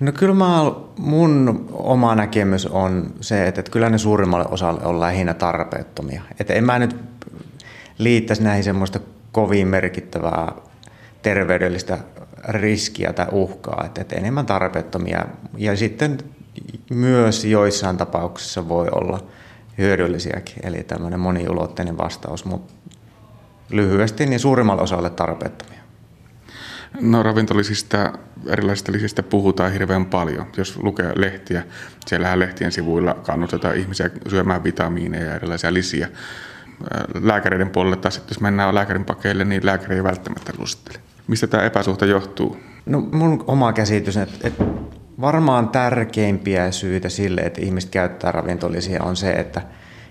No kyllä mä, mun oma näkemys on se, että, että kyllä ne suurimmalle osalle on lähinnä tarpeettomia. Että en mä nyt liittäisi näihin semmoista kovin merkittävää terveydellistä riskiä tai uhkaa, että, että enemmän tarpeettomia. Ja sitten myös joissain tapauksissa voi olla hyödyllisiäkin, eli tämmöinen moniulotteinen vastaus, mutta lyhyesti niin suurimmalle osalle tarpeettomia. No ravintolisista, erilaisista lisistä puhutaan hirveän paljon. Jos lukee lehtiä, siellähän lehtien sivuilla kannustetaan ihmisiä syömään vitamiineja ja erilaisia lisiä. Lääkäreiden puolelle taas, jos mennään lääkärin pakeille, niin lääkäri ei välttämättä lusittele. Mistä tämä epäsuhta johtuu? No mun oma käsitys, että, että varmaan tärkeimpiä syitä sille, että ihmiset käyttää ravintolisia on se, että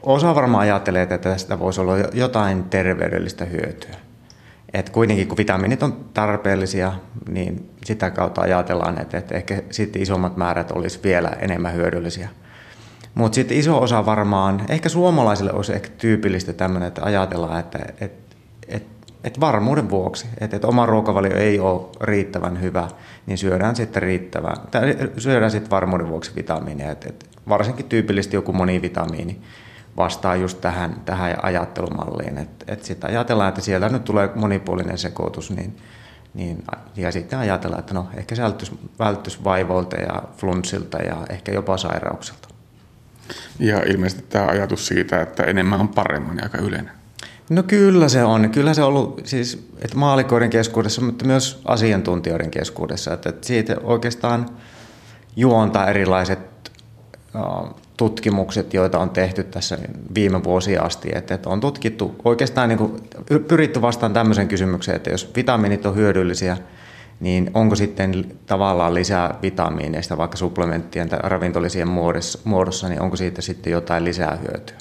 osa varmaan ajattelee, että tästä voisi olla jotain terveydellistä hyötyä. Et kuitenkin kun vitamiinit on tarpeellisia, niin sitä kautta ajatellaan, että, että ehkä sitten isommat määrät olisi vielä enemmän hyödyllisiä. Mutta sitten iso osa varmaan, ehkä suomalaisille olisi ehkä tyypillistä tämmöinen, että ajatellaan, että, että, että, että varmuuden vuoksi, että, että oma ruokavalio ei ole riittävän hyvä, niin syödään sitten riittävän, syödään sitten varmuuden vuoksi vitamiineja. Että, että varsinkin tyypillisesti joku monivitamiini vastaa just tähän, tähän ajattelumalliin. Että et sitten ajatellaan, että sieltä nyt tulee monipuolinen sekoitus, niin, niin, ja sitten ajatellaan, että no ehkä se välttyisi, välttyisi vaivoilta ja flunssilta ja ehkä jopa sairauksilta. Ja ilmeisesti tämä ajatus siitä, että enemmän on paremmin, niin aika yleinen. No kyllä se on. Kyllä se on ollut siis, että maalikoiden keskuudessa, mutta myös asiantuntijoiden keskuudessa. Että, että siitä oikeastaan juontaa erilaiset tutkimukset, joita on tehty tässä viime vuosia asti. Että, että on tutkittu oikeastaan niin kuin, pyritty vastaan tämmöisen kysymykseen, että jos vitamiinit on hyödyllisiä, niin onko sitten tavallaan lisää vitamiineista vaikka supplementtien tai ravintolisien muodossa, muodossa, niin onko siitä sitten jotain lisää hyötyä?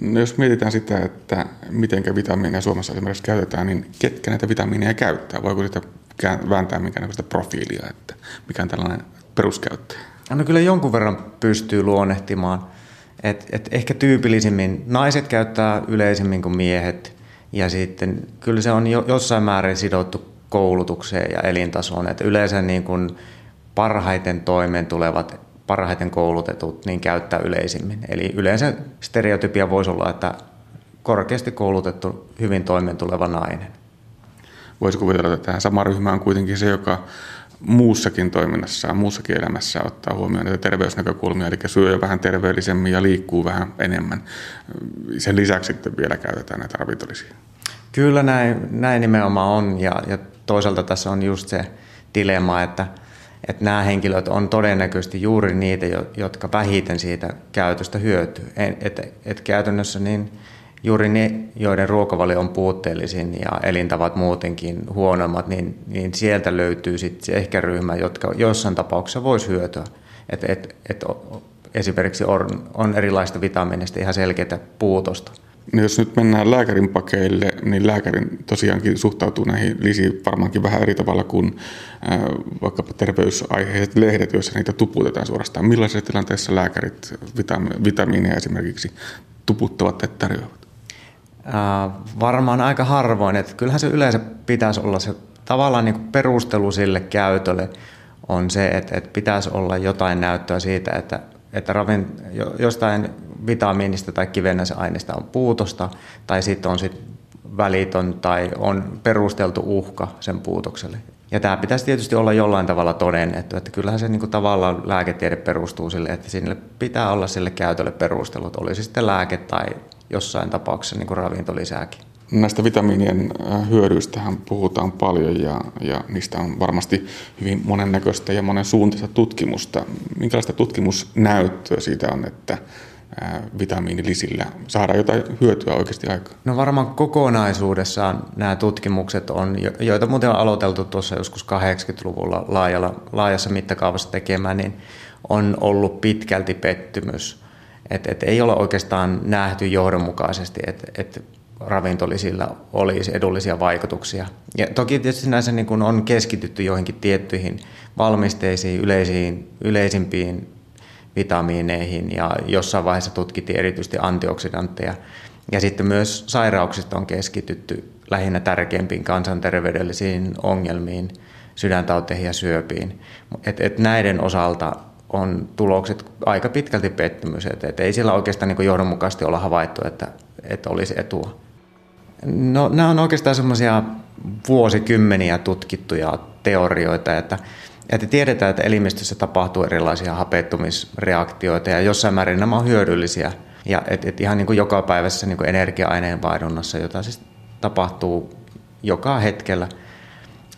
No jos mietitään sitä, että miten vitamiineja Suomessa esimerkiksi käytetään, niin ketkä näitä vitamiineja käyttää? Voiko sitä vääntää minkäännäköistä profiilia, että mikä on tällainen peruskäyttäjä? No kyllä jonkun verran pystyy luonnehtimaan. Et, et ehkä tyypillisimmin naiset käyttää yleisemmin kuin miehet ja sitten kyllä se on jo, jossain määrin sidottu koulutukseen ja elintasoon. Et yleensä niin kuin parhaiten toimeen tulevat, parhaiten koulutetut niin käyttää yleisimmin. Eli yleensä stereotypia voisi olla, että korkeasti koulutettu, hyvin toimeen tuleva nainen. Voisi kuvitella, että tähän sama ryhmä on kuitenkin se, joka muussakin toiminnassaan, muussakin elämässä ottaa huomioon näitä terveysnäkökulmia, eli syö vähän terveellisemmin ja liikkuu vähän enemmän. Sen lisäksi sitten vielä käytetään näitä ravintolisia. Kyllä näin, näin nimenomaan on ja, ja toisaalta tässä on just se dilemma, että, että nämä henkilöt on todennäköisesti juuri niitä, jotka vähiten siitä käytöstä hyötyy. Että et, et käytännössä niin juuri ne, joiden ruokavalio on puutteellisin ja elintavat muutenkin huonommat, niin, niin sieltä löytyy sitten se ehkä ryhmä, jotka jossain tapauksessa voisi hyötyä. Et, et, et esimerkiksi on, on erilaista vitamiinista ihan selkeää puutosta. No jos nyt mennään lääkärin pakeille, niin lääkärin tosiaankin suhtautuu näihin lisiin varmaankin vähän eri tavalla kuin äh, vaikkapa terveysaiheiset lehdet, joissa niitä tuputetaan suorastaan. Millaisessa tilanteessa lääkärit vitamiineja esimerkiksi tuputtavat tai tarjoavat? Varmaan aika harvoin. Että kyllähän se yleensä pitäisi olla se tavallaan niin perustelu sille käytölle on se, että, että pitäisi olla jotain näyttöä siitä, että, että ravin, jostain vitamiinista tai kivennäisaineista on puutosta tai sitten on sit välitön tai on perusteltu uhka sen puutokselle. Ja tämä pitäisi tietysti olla jollain tavalla todennettu, että kyllähän se niin kuin tavallaan lääketiede perustuu sille, että sinne pitää olla sille käytölle perustelut, olisi sitten lääke tai jossain tapauksessa niin kuin ravintolisääkin. Näistä vitamiinien äh, hyödyistähän puhutaan paljon ja, ja niistä on varmasti hyvin monennäköistä ja monen suuntaista tutkimusta. Minkälaista tutkimusnäyttöä siitä on, että äh, vitamiinilisillä saadaan jotain hyötyä oikeasti aikaan? No varmaan kokonaisuudessaan nämä tutkimukset on, joita muuten on aloiteltu tuossa joskus 80-luvulla laajalla, laajassa mittakaavassa tekemään, niin on ollut pitkälti pettymys et, et ei ole oikeastaan nähty johdonmukaisesti, että et ravintolisilla olisi edullisia vaikutuksia. Ja toki tietysti näissä niin kun on keskitytty joihinkin tiettyihin valmisteisiin, yleisiin, yleisimpiin vitamiineihin ja jossain vaiheessa tutkittiin erityisesti antioksidantteja. Ja sitten myös sairauksista on keskitytty lähinnä tärkeimpiin kansanterveydellisiin ongelmiin, sydäntauteihin ja syöpiin. Et, et näiden osalta on tulokset aika pitkälti pettymys, että et ei siellä oikeastaan niin johdonmukaisesti olla havaittu, että, että olisi etua. No, nämä on oikeastaan semmoisia vuosikymmeniä tutkittuja teorioita, että, että tiedetään, että elimistössä tapahtuu erilaisia hapettumisreaktioita ja jossain määrin nämä on hyödyllisiä. Ja et, et ihan niin kuin joka päivässä niin energia-aineen vaihdunnassa, jota siis tapahtuu joka hetkellä,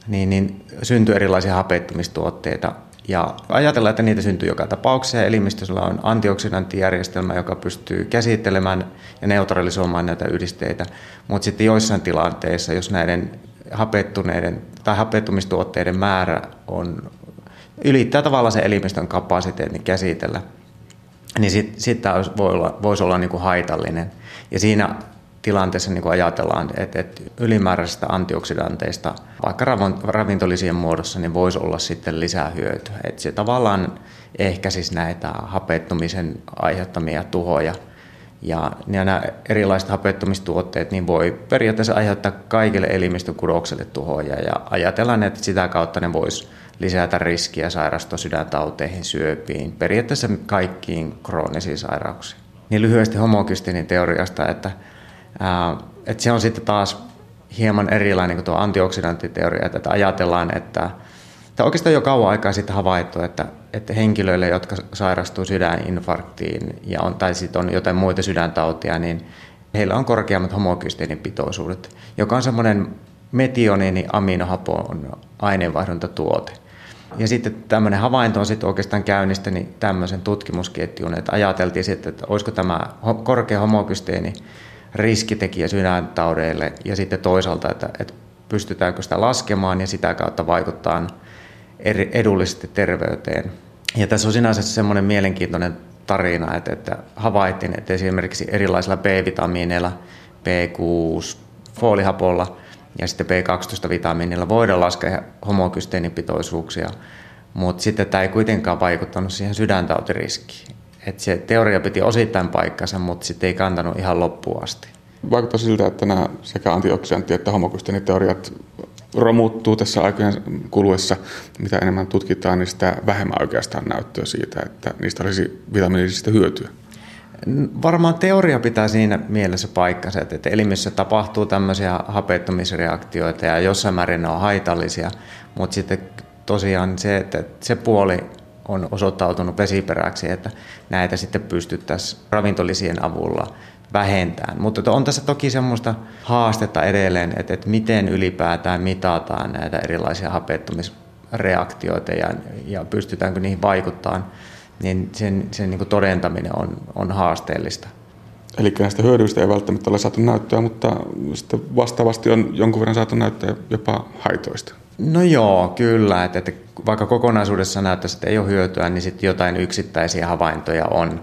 niin, niin syntyy erilaisia hapettumistuotteita. Ja ajatellaan, että niitä syntyy joka tapauksessa ja elimistöllä on antioksidanttijärjestelmä, joka pystyy käsittelemään ja neutralisoimaan näitä yhdisteitä. Mutta sitten joissain tilanteissa, jos näiden hapettuneiden tai hapettumistuotteiden määrä on ylittää tavallaan se elimistön kapasiteetin käsitellä, niin sitten sit tämä voi olla, voisi olla niin kuin haitallinen. Ja siinä tilanteessa niin kuin ajatellaan, että, että ylimääräisistä antioksidanteista, vaikka ravintolisien muodossa, niin voisi olla sitten lisää hyötyä. Että se tavallaan ehkäisisi näitä hapettumisen aiheuttamia tuhoja. Ja nämä erilaiset hapettumistuotteet niin voi periaatteessa aiheuttaa kaikille elimistökudokselle tuhoja. Ja ajatellaan, että sitä kautta ne voisi lisätä riskiä sairastua sydäntauteihin, syöpiin, periaatteessa kaikkiin kroonisiin sairauksiin. Niin lyhyesti homokystinin teoriasta, että että se on sitten taas hieman erilainen kuin tuo antioksidanttiteoria, että ajatellaan, että Tämä oikeastaan jo kauan aikaa sitten havaittu, että, että henkilöille, jotka sairastuu sydäninfarktiin ja on, tai sitten on jotain muita sydäntautia, niin heillä on korkeammat homokysteenin pitoisuudet, joka on semmoinen metionini aminohapon aineenvaihduntatuote. Ja sitten tämmöinen havainto on sitten oikeastaan käynnistänyt tämmöisen tutkimusketjun, että ajateltiin sitten, että olisiko tämä korkea homokysteeni riskitekijä sydäntaudeille ja sitten toisaalta, että, että pystytäänkö sitä laskemaan ja sitä kautta vaikuttaa edullisesti terveyteen. Ja tässä on sinänsä semmoinen mielenkiintoinen tarina, että, että havaittiin, että esimerkiksi erilaisilla B-vitamiineilla, B6, foolihapolla ja sitten B12-vitamiinilla voidaan laskea homokysteenipitoisuuksia, mutta sitten tämä ei kuitenkaan vaikuttanut siihen sydäntautiriskiin. Et se teoria piti osittain paikkansa, mutta sitten ei kantanut ihan loppuun asti. Vaikuttaa siltä, että nämä sekä antioksidantti- että homokysteeniteoriat romuttuu tässä aikojen kuluessa. Mitä enemmän tutkitaan, niin sitä vähemmän oikeastaan näyttöä siitä, että niistä olisi vitamiinisista hyötyä. Varmaan teoria pitää siinä mielessä paikkansa, että elimissä tapahtuu tämmöisiä hapettumisreaktioita ja jossain määrin ne on haitallisia, mutta sitten tosiaan se, että se puoli on osoittautunut vesiperäksi, että näitä sitten pystyttäisiin ravintolisien avulla vähentämään. Mutta on tässä toki semmoista haastetta edelleen, että, että miten ylipäätään mitataan näitä erilaisia hapettumisreaktioita ja, ja pystytäänkö niihin vaikuttamaan, niin sen, sen niin todentaminen on, on haasteellista. Eli näistä hyödyistä ei välttämättä ole saatu näyttöä, mutta sitten vastaavasti on jonkun verran saatu näyttöä jopa haitoista. No joo, kyllä. Että, että vaikka kokonaisuudessa näyttäisi, että ei ole hyötyä, niin sitten jotain yksittäisiä havaintoja on.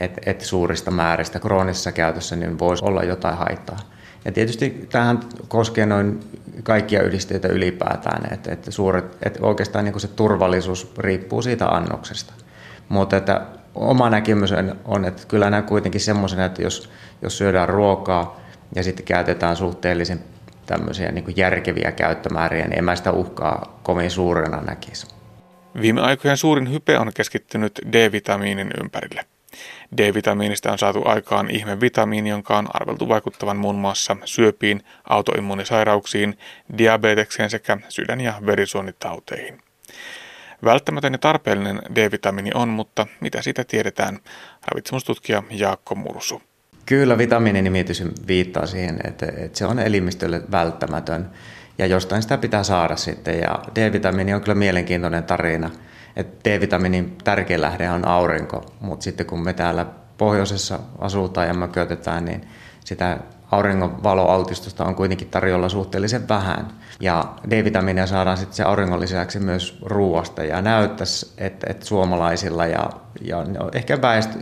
Että et suurista määristä kroonisessa käytössä niin voisi olla jotain haittaa. Ja tietysti tähän koskee noin kaikkia yhdisteitä ylipäätään, että, että, suuret, että oikeastaan niin se turvallisuus riippuu siitä annoksesta. Mutta että oma näkemys on, että kyllä nämä kuitenkin semmoisena, että jos, jos syödään ruokaa ja sitten käytetään suhteellisen tämmöisiä niin järkeviä käyttömääriä, niin en mä sitä uhkaa kovin suurena näkisi. Viime aikojen suurin hype on keskittynyt D-vitamiinin ympärille. D-vitamiinista on saatu aikaan ihmevitamiini, jonka on arveltu vaikuttavan muun muassa syöpiin, autoimmuunisairauksiin, diabetekseen sekä sydän- ja verisuonitauteihin. Välttämätön ja tarpeellinen D-vitamiini on, mutta mitä siitä tiedetään? Ravitsemustutkija Jaakko Mursu. Kyllä vitamiininimitys viittaa siihen, että, että se on elimistölle välttämätön ja jostain sitä pitää saada sitten. Ja D-vitamiini on kyllä mielenkiintoinen tarina. Että D-vitamiinin tärkein lähde on aurinko, mutta sitten kun me täällä pohjoisessa asutaan ja mökötetään, niin sitä auringon valoaltistusta on kuitenkin tarjolla suhteellisen vähän. Ja D-vitamiinia saadaan sitten se auringon lisäksi myös ruoasta ja näyttäisi, että, että suomalaisilla ja, ja ehkä väestö,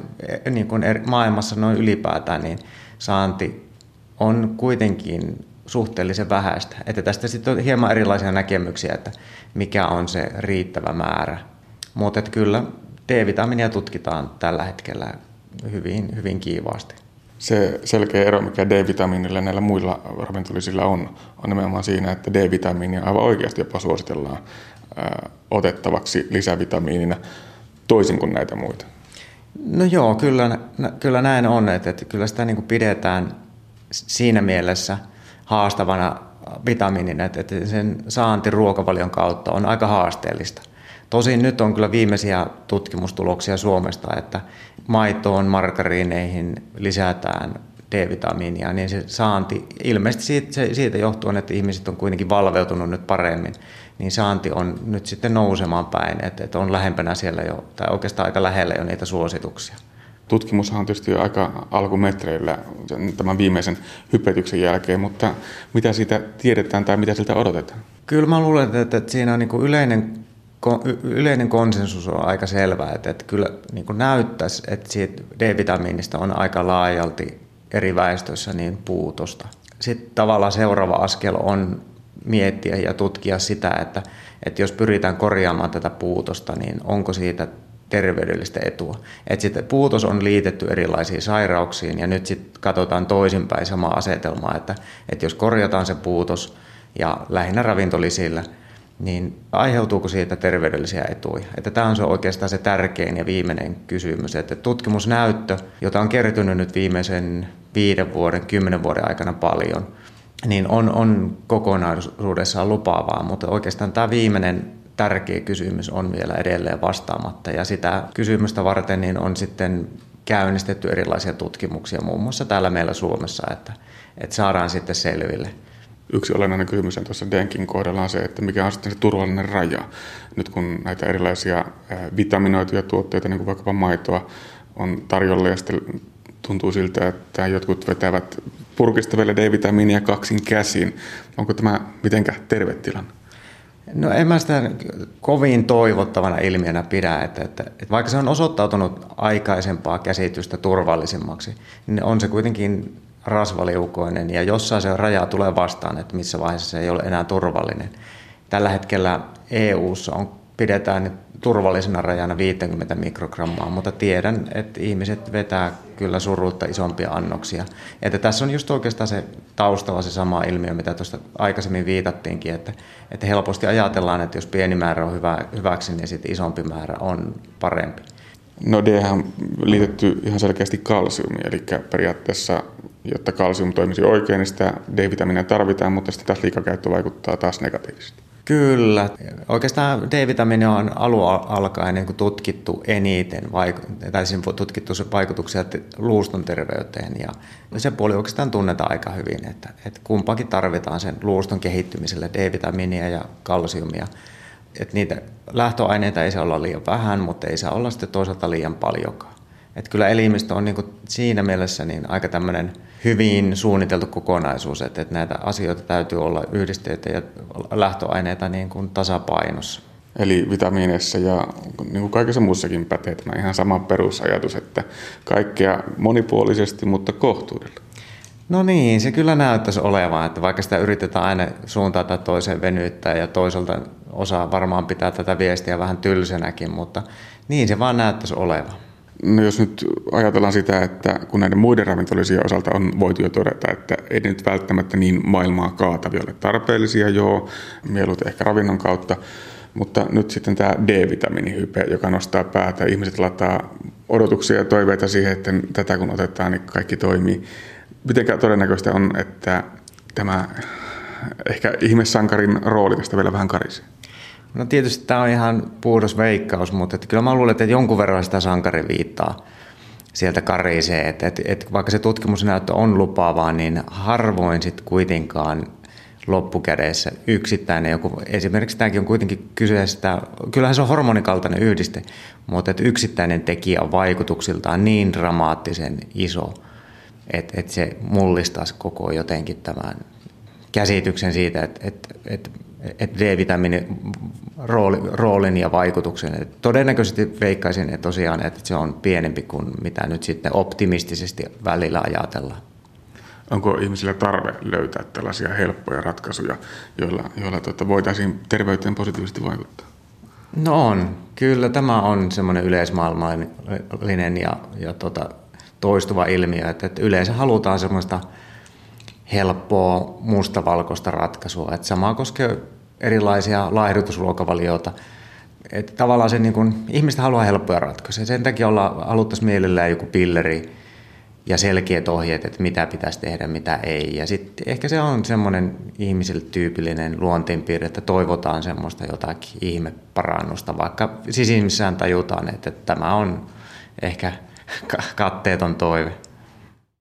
niin kuin maailmassa noin ylipäätään, niin saanti on kuitenkin suhteellisen vähäistä. Että tästä sitten on hieman erilaisia näkemyksiä, että mikä on se riittävä määrä. Mutta kyllä D-vitamiinia tutkitaan tällä hetkellä hyvin, hyvin kiivaasti. Se selkeä ero, mikä D-vitamiinilla ja näillä muilla ravintolisilla on, on nimenomaan siinä, että D-vitamiinia aivan oikeasti jopa suositellaan ää, otettavaksi lisävitamiinina toisin kuin näitä muita. No joo, kyllä, kyllä näin on, että, että kyllä sitä niin kuin pidetään siinä mielessä haastavana vitamiinina, että, että sen saanti ruokavalion kautta on aika haasteellista. Tosin nyt on kyllä viimeisiä tutkimustuloksia Suomesta, että maitoon, markariineihin lisätään D-vitamiinia, niin se saanti, ilmeisesti siitä, siitä johtuen, että ihmiset on kuitenkin valveutunut nyt paremmin, niin saanti on nyt sitten nousemaan päin, että, että on lähempänä siellä jo, tai oikeastaan aika lähellä jo niitä suosituksia. Tutkimushan on tietysti aika alkumetreillä tämän viimeisen hypetyksen jälkeen, mutta mitä siitä tiedetään tai mitä siltä odotetaan? Kyllä mä luulen, että, että siinä on niin yleinen yleinen konsensus on aika selvä, että, että kyllä niin kuin näyttäisi, että siitä D-vitamiinista on aika laajalti eri väestöissä niin puutosta. Sitten tavallaan seuraava askel on miettiä ja tutkia sitä, että, että jos pyritään korjaamaan tätä puutosta, niin onko siitä terveydellistä etua. Että sitten puutos on liitetty erilaisiin sairauksiin ja nyt sitten katsotaan toisinpäin samaa asetelmaa, että, että jos korjataan se puutos ja lähinnä ravintolisillä – niin aiheutuuko siitä terveydellisiä etuja? Että tämä on se oikeastaan se tärkein ja viimeinen kysymys, että tutkimusnäyttö, jota on kertynyt nyt viimeisen viiden vuoden, kymmenen vuoden aikana paljon, niin on, on kokonaisuudessaan lupaavaa, mutta oikeastaan tämä viimeinen tärkeä kysymys on vielä edelleen vastaamatta. Ja sitä kysymystä varten niin on sitten käynnistetty erilaisia tutkimuksia muun muassa täällä meillä Suomessa, että, että saadaan sitten selville – yksi olennainen kysymys tuossa Denkin kohdalla on se, että mikä on sitten se turvallinen raja. Nyt kun näitä erilaisia vitaminoituja tuotteita, niin kuin vaikkapa maitoa, on tarjolla ja sitten tuntuu siltä, että jotkut vetävät purkista vielä D-vitamiinia kaksin käsin. Onko tämä mitenkä terve tilanne? No en mä sitä kovin toivottavana ilmiönä pidä, että, että, että vaikka se on osoittautunut aikaisempaa käsitystä turvallisemmaksi, niin on se kuitenkin rasvaliukoinen ja jossain se raja tulee vastaan, että missä vaiheessa se ei ole enää turvallinen. Tällä hetkellä EU:ssa on pidetään turvallisena rajana 50 mikrogrammaa, mutta tiedän, että ihmiset vetää kyllä suruutta isompia annoksia. Että tässä on just oikeastaan se taustalla se sama ilmiö, mitä tuosta aikaisemmin viitattiinkin, että, että helposti ajatellaan, että jos pieni määrä on hyvä, hyväksi, niin sitten isompi määrä on parempi. No D on liitetty ihan selkeästi kalsiumi, eli periaatteessa jotta kalsium toimisi oikein, niin sitä D-vitamiinia tarvitaan, mutta sitten taas liikakäyttö vaikuttaa taas negatiivisesti. Kyllä. Oikeastaan D-vitamiini on alun alkaen niin tutkittu eniten, tai siinä tutkittu vaikutuksia luuston terveyteen, ja se puoli oikeastaan tunnetaan aika hyvin, että, että kumpakin tarvitaan sen luuston kehittymiselle, D-vitamiinia ja kalsiumia. Että niitä lähtöaineita ei saa olla liian vähän, mutta ei saa olla sitten toisaalta liian paljonkaan. Että kyllä elimistö on niin kuin siinä mielessä niin aika tämmöinen hyvin suunniteltu kokonaisuus, että, että näitä asioita täytyy olla yhdisteitä ja lähtöaineita niin kuin tasapainossa. Eli vitamiineissa ja niin kuin kaikessa muussakin pätee tämä ihan sama perusajatus, että kaikkea monipuolisesti, mutta kohtuudella. No niin, se kyllä näyttäisi olevan, että vaikka sitä yritetään aina suuntaan tai toiseen venyttää ja toisaalta osaa varmaan pitää tätä viestiä vähän tylsänäkin, mutta niin se vaan näyttäisi olevan. No jos nyt ajatellaan sitä, että kun näiden muiden ravintolisien osalta on voitu jo todeta, että ei nyt välttämättä niin maailmaa kaatavia ole tarpeellisia, joo, mieluut ehkä ravinnon kautta, mutta nyt sitten tämä D-vitamiinihype, joka nostaa päätä, ihmiset lataa odotuksia ja toiveita siihen, että tätä kun otetaan, niin kaikki toimii. Miten todennäköistä on, että tämä ehkä ihmesankarin rooli tästä vielä vähän karisee? No tietysti tämä on ihan puhdas veikkaus, mutta että kyllä mä luulen, että jonkun verran sitä sankari viittaa sieltä karisee. Että, että, että vaikka se tutkimusnäyttö on lupaavaa, niin harvoin sitten kuitenkaan loppukädessä yksittäinen joku, esimerkiksi tämäkin on kuitenkin kyseessä, kyllähän se on hormonikaltainen yhdiste, mutta että yksittäinen tekijä on vaikutuksiltaan niin dramaattisen iso, että, että se mullistaisi koko jotenkin tämän käsityksen siitä, että, että, että että D-vitamiini rooli, roolin ja vaikutuksen. Et todennäköisesti veikkaisin että tosiaan, että se on pienempi kuin mitä nyt sitten optimistisesti välillä ajatellaan. Onko ihmisillä tarve löytää tällaisia helppoja ratkaisuja, joilla, joilla tuota, voitaisiin terveyteen positiivisesti vaikuttaa? No on. Kyllä tämä on semmoinen yleismaailmallinen ja, ja tota, toistuva ilmiö, että, että yleensä halutaan semmoista helppoa mustavalkoista ratkaisua. Että sama koskee erilaisia laihdutusruokavalioita. Että tavallaan se niin kuin, ihmiset haluaa helppoja ratkaisuja. Sen takia olla, haluttaisiin mielellään joku pilleri ja selkeät ohjeet, että mitä pitäisi tehdä, mitä ei. Ja sitten ehkä se on semmoinen ihmisille tyypillinen luontiinpiirre, että toivotaan semmoista jotakin ihmeparannusta, vaikka ihmissään tajutaan, että tämä on ehkä katteeton toive.